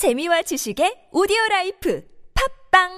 재미와 지식의 오디오 라이프 팟빵!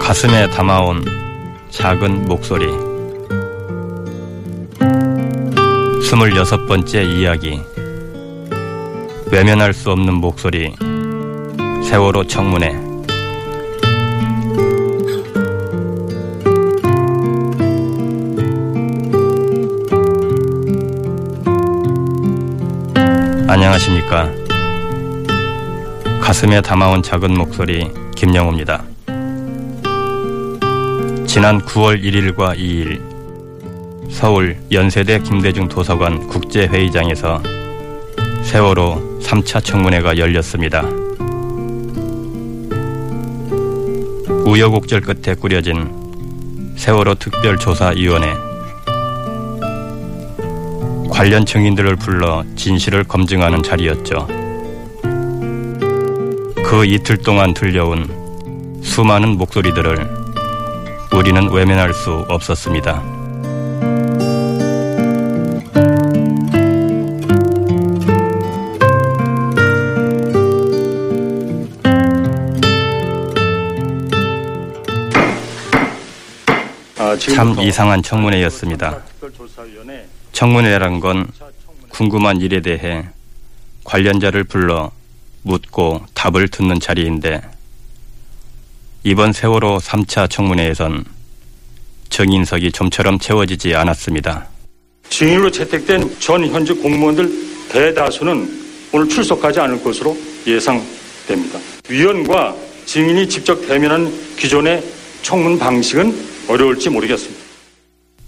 가슴에 담아온 작은 목소리. 스물여섯 번째 이야기. 외면할 수 없는 목소리. 세월호 청문회 안녕하십니까 가슴에 담아온 작은 목소리 김영호입니다. 지난 9월 1일과 2일 서울 연세대 김대중 도서관 국제회의장에서 세월호 3차 청문회가 열렸습니다. 우여곡절 끝에 꾸려진 세월호 특별조사위원회 관련 증인들을 불러 진실을 검증하는 자리였죠. 그 이틀 동안 들려온 수많은 목소리들을 우리는 외면할 수 없었습니다. 참 이상한 청문회였습니다. 청문회란 건 궁금한 일에 대해 관련자를 불러 묻고 답을 듣는 자리인데 이번 세월호 3차 청문회에선 정인석이 좀처럼 채워지지 않았습니다. 증인으로 채택된 전 현직 공무원들 대다수는 오늘 출석하지 않을 것으로 예상됩니다. 위원과 증인이 직접 대면한 기존의 청문 방식은 어려울지 모르겠습니다.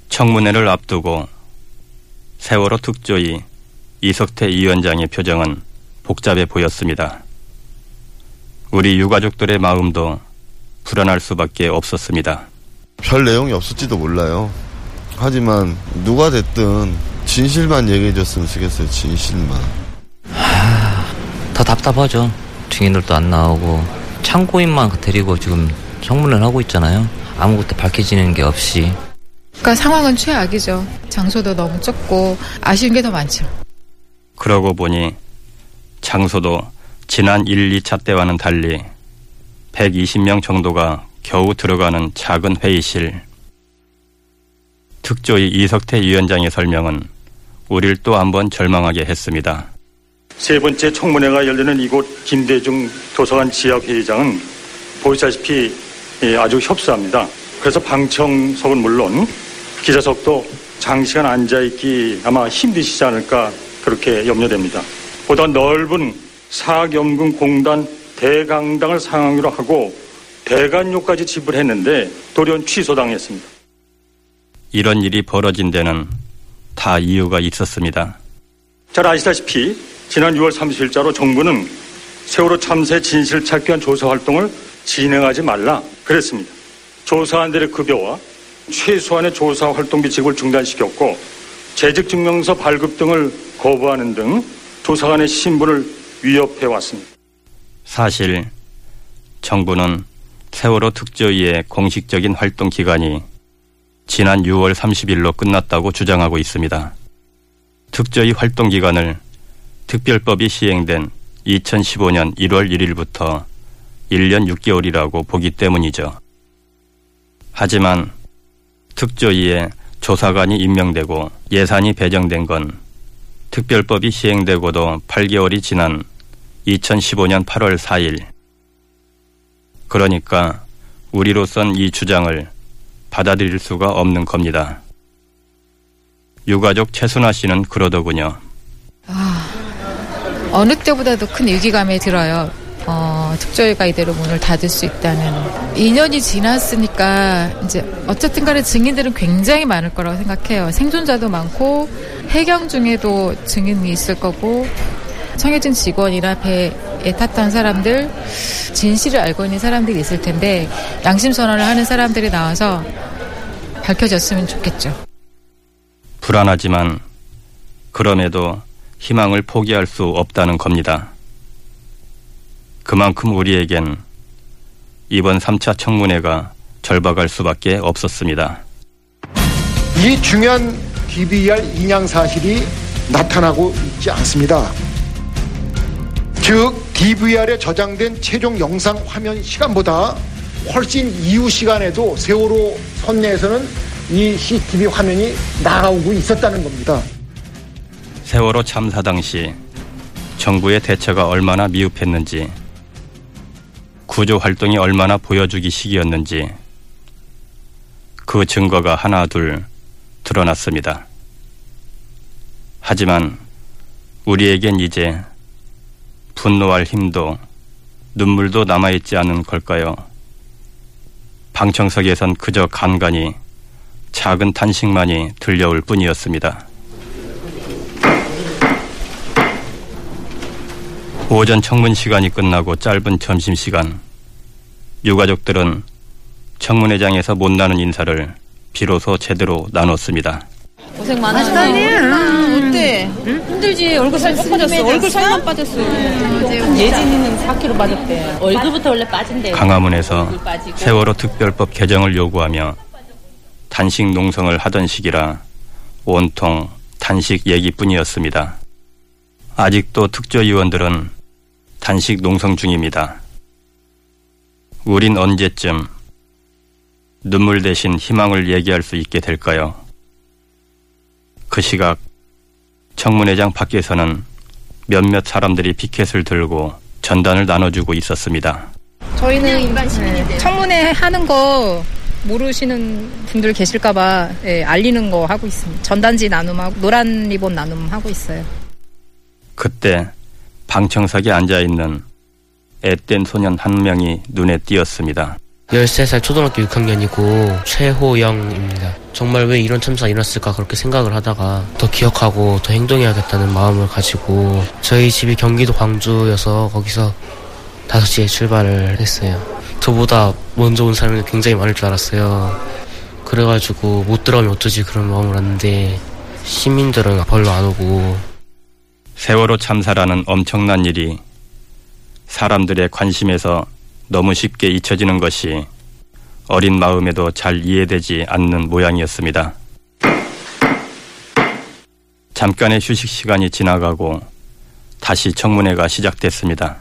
청문회를 앞두고 세월호 특조위 이석태 위원장의 표정은 복잡해 보였습니다. 우리 유가족들의 마음도 불안할 수밖에 없었습니다. 별 내용이 없을지도 몰라요. 하지만 누가 됐든 진실만 얘기해줬으면 좋겠어요. 진실만. 하, 더 답답하죠. 증인들도 안 나오고 참고인만 데리고 지금 청문을 하고 있잖아요. 아무것도 밝혀지는 게 없이. 그러니까 상황은 최악이죠. 장소도 너무 좁고 아쉬운 게 더 많죠. 그러고 보니 장소도 지난 1, 2차 때와는 달리 120명 정도가 겨우 들어가는 작은 회의실. 특조위 이석태 위원장의 설명은 우릴 또한 번 절망하게 했습니다. 세 번째 청문회가 열리는 이곳 김대중 도서관 지역회의장은 보시다시피 아주 협소합니다. 그래서 방청석은 물론 기자석도 장시간 앉아있기 아마 힘드시지 않을까 그렇게 염려됩니다. 보다 넓은 사학연금공단 대강당을 상황으로 하고 대관료까지 지불했는데 돌연 취소당했습니다. 이런 일이 벌어진 데는 다 이유가 있었습니다. 잘 아시다시피 지난 6월 30일자로 정부는 세월호 참사의 진실 찾기 위한 조사 활동을 진행하지 말라 그랬습니다. 조사한 들의 급여와 최소한의 조사 활동비 지급을 중단시켰고 재직 증명서 발급 등을 거부하는 등 조사관의 신분을 위협해 왔습니다. 사실 정부는 세월호 특조위의 공식적인 활동 기간이 지난 6월 30일로 끝났다고 주장하고 있습니다. 특조위 활동 기간을 특별법이 시행된 2015년 1월 1일부터 1년 6개월이라고 보기 때문이죠. 하지만 특조위에 조사관이 임명되고 예산이 배정된 건 특별법이 시행되고도 8개월이 지난 2015년 8월 4일. 그러니까 우리로선 이 주장을 받아들일 수가 없는 겁니다. 유가족 최순아 씨는 그러더군요. 아, 어느 때보다도 큰 위기감이 들어요. 어, 특조위가 이대로 문을 닫을 수 있다는. 2년이 지났으니까 이제 어쨌든 간에 증인들은 굉장히 많을 거라고 생각해요. 생존자도 많고 해경 중에도 증인이 있을 거고 청해진 직원이나 배에 탔던 사람들 진실을 알고 있는 사람들이 있을 텐데 양심 선언을 하는 사람들이 나와서 밝혀졌으면 좋겠죠. 불안하지만 그럼에도 희망을 포기할 수 없다는 겁니다. 그만큼 우리에겐 이번 3차 청문회가 절박할 수밖에 없었습니다. 이 중요한 DVR 인양 사실이 나타나고 있지 않습니다. 즉 DVR에 저장된 최종 영상 화면 시간보다 훨씬 이후 시간에도 세월호 선내에서는 이 CCTV 화면이 나가오고 있었다는 겁니다. 세월호 참사 당시 정부의 대처가 얼마나 미흡했는지 구조 활동이 얼마나 보여주기 식이었는지 그 증거가 하나 둘 드러났습니다. 하지만 우리에겐 이제 분노할 힘도 눈물도 남아있지 않은 걸까요? 방청석에선 그저 간간히 작은 탄식만이 들려올 뿐이었습니다. 오전 청문 시간이 끝나고 짧은 점심 시간 유가족들은 청문회장에서 못 나눈 인사를 비로소 제대로 나눴습니다. 고생 많았어. 어때? 힘들지. 얼굴 살 빠졌어. 얼굴 살만 빠졌어. 예진이는 4kg 빠졌대. 얼굴부터 원래 빠진대. 강화문에서 세월호 특별법 개정을 요구하며 단식 농성을 하던 시기라 온통 단식 얘기뿐이었습니다. 아직도 특조위원들은 단식 농성 중입니다. 우린 언제쯤 눈물 대신 희망을 얘기할 수 있게 될까요? 그 시각 청문회장 밖에서는 몇몇 사람들이 피켓을 들고 전단을 나눠주고 있었습니다. 저희는 네, 청문회 하는 거 모르시는 분들 계실까봐 예, 알리는 거 하고 있습니다. 전단지 나눔하고 노란 리본 나눔 하고 있어요. 그때 방청석에 앉아 있는 앳된 소년 한 명이 눈에 띄었습니다. 13살 초등학교 6학년이고 최호영입니다. 정말 왜 이런 참사가 일어났을까 그렇게 생각을 하다가 더 기억하고 더 행동해야겠다는 마음을 가지고 저희 집이 경기도 광주여서 거기서 5시에 출발을 했어요. 저보다 먼저 온 사람이 굉장히 많을 줄 알았어요. 그래가지고 못 들어가면 어쩌지 그런 마음을 했는데 시민들은 별로 안 오고 세월호 참사라는 엄청난 일이 사람들의 관심에서 너무 쉽게 잊혀지는 것이 어린 마음에도 잘 이해되지 않는 모양이었습니다. 잠깐의 휴식 시간이 지나가고 다시 청문회가 시작됐습니다.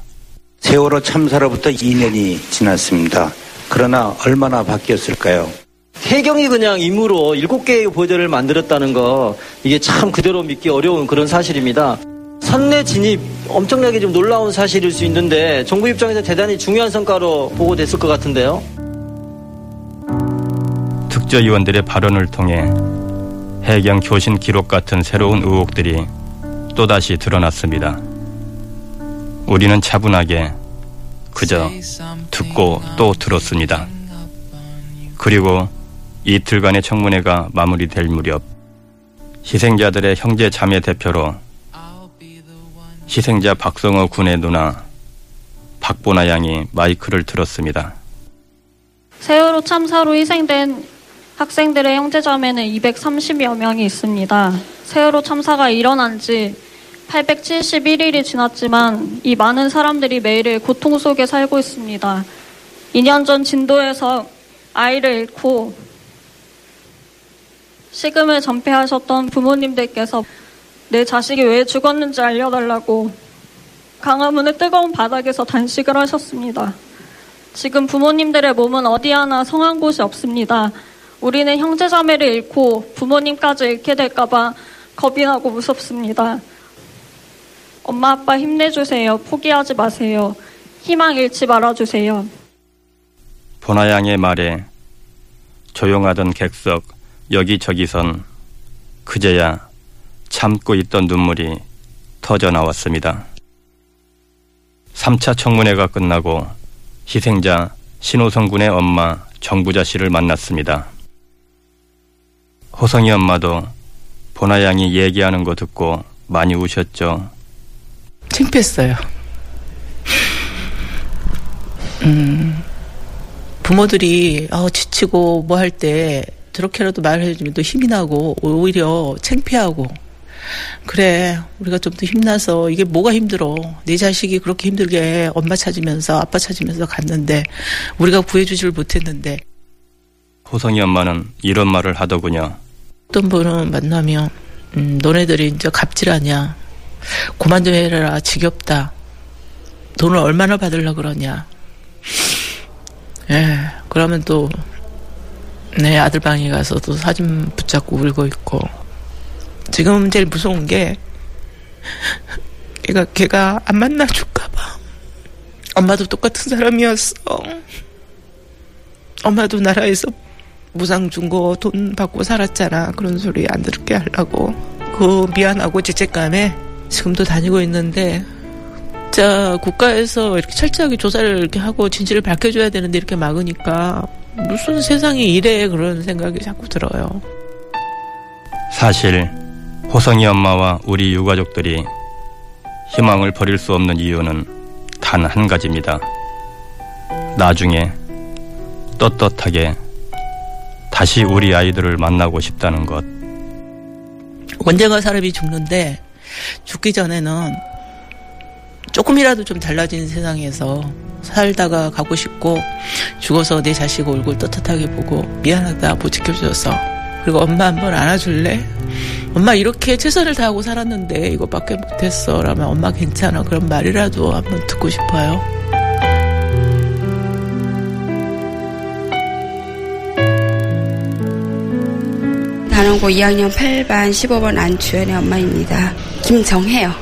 세월호 참사로부터 2년이 지났습니다. 그러나 얼마나 바뀌었을까요? 해경이 그냥 임무로 7개의 보조를 만들었다는 거 이게 참 그대로 믿기 어려운 그런 사실입니다. 선내 진입 엄청나게 좀 놀라운 사실일 수 있는데 정부 입장에서 대단히 중요한 성과로 보고됐을 것 같은데요. 특조위원들의 발언을 통해 해경 교신 기록 같은 새로운 의혹들이 또다시 드러났습니다. 우리는 차분하게 그저 듣고 또 들었습니다. 그리고 이틀간의 청문회가 마무리될 무렵 희생자들의 형제 자매 대표로 희생자 박성호 군의 누나 박보나 양이 마이크를 들었습니다. 세월호 참사로 희생된 학생들의 형제자매는 230여 명이 있습니다. 세월호 참사가 일어난 지 871일이 지났지만 이 많은 사람들이 매일 고통 속에 살고 있습니다. 2년 전 진도에서 아이를 잃고 식음을 전폐하셨던 부모님들께서 내 자식이 왜 죽었는지 알려달라고 강화문의 뜨거운 바닥에서 단식을 하셨습니다. 지금 부모님들의 몸은 어디 하나 성한 곳이 없습니다. 우리는 형제자매를 잃고 부모님까지 잃게 될까봐 겁이 나고 무섭습니다. 엄마 아빠 힘내주세요. 포기하지 마세요. 희망 잃지 말아주세요. 보나 양의 말에 조용하던 객석 여기저기선 그제야 참고 있던 눈물이 터져 나왔습니다. 3차 청문회가 끝나고 희생자 신호성 군의 엄마 정부자 씨를 만났습니다. 호성이 엄마도 보나 양이 얘기하는 거 듣고 많이 우셨죠. 창피했어요. 음, 부모들이 어, 지치고 뭐 할 때 저렇게라도 말해주면 또 힘이 나고 오히려 창피하고 그래 우리가 좀 더 힘나서 이게 뭐가 힘들어. 내 자식이 그렇게 힘들게 엄마 찾으면서 아빠 찾으면서 갔는데 우리가 구해주지를 못했는데. 호성이 엄마는 이런 말을 하더군요. 어떤 분은 만나면 음, 너네들이 이제 갑질하냐. 그만 좀 해라. 지겹다. 돈을 얼마나 받으려 그러냐. 예 그러면 또 내 아들 방에 가서 도 사진 붙잡고 울고 있고 지금 제일 무서운 게 걔가 걔가 안 만나줄까봐. 엄마도 똑같은 사람이었어. 엄마도 나라에서 무상 준 거 돈 받고 살았잖아. 그런 소리 안 들게 하려고. 그 미안하고 죄책감에 지금도 다니고 있는데 진짜 국가에서 이렇게 철저하게 조사를 이렇게 하고 진실을 밝혀줘야 되는데 이렇게 막으니까 무슨 세상이 이래 그런 생각이 자꾸 들어요. 사실 호성이 엄마와 우리 유가족들이 희망을 버릴 수 없는 이유는 단 한 가지입니다. 나중에 떳떳하게 다시 우리 아이들을 만나고 싶다는 것. 언젠가 사람이 죽는데 죽기 전에는 조금이라도 좀 달라진 세상에서 살다가 가고 싶고 죽어서 내 자식 얼굴 떳떳하게 보고 미안하다 못 지켜줘서 그리고 엄마 한번 안아줄래? 엄마 이렇게 최선을 다하고 살았는데 이거밖에 못했어 라면 엄마 괜찮아 그런 말이라도 한번 듣고 싶어요. 단원고 2학년 8반 15번 안주연의 엄마입니다. 김정혜요.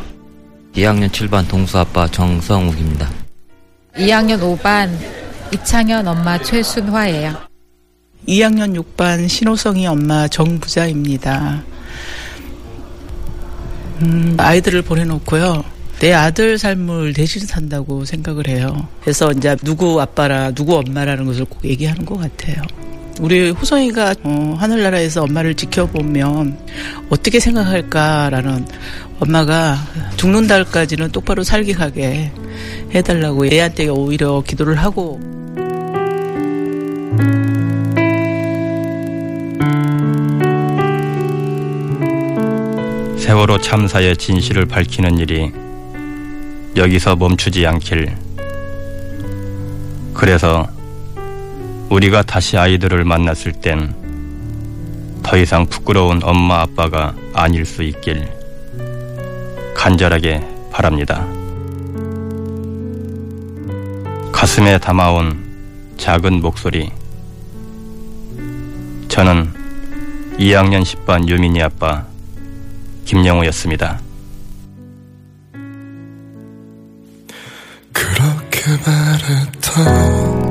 2학년 7반 동수 아빠 정성욱입니다. 2학년 5반 이창현 엄마 최순화예요. 2학년 6반 신호성이 엄마 정부자입니다. 음, 아이들을 보내놓고요. 내 아들 삶을 대신 산다고 생각을 해요. 그래서 이제 누구 아빠라 누구 엄마라는 것을 꼭 얘기하는 것 같아요. 우리 호성이가 어, 하늘나라에서 엄마를 지켜보면 어떻게 생각할까라는 엄마가 죽는 날까지는 똑바로 살게 가게 해달라고 애한테 오히려 기도를 하고 세월호 참사의 진실을 밝히는 일이 여기서 멈추지 않길. 그래서 우리가 다시 아이들을 만났을 땐 더 이상 부끄러운 엄마 아빠가 아닐 수 있길 간절하게 바랍니다. 가슴에 담아온 작은 목소리. 저는 2학년 10반 유민이 아빠 김영우였습니다. 그렇게 말했던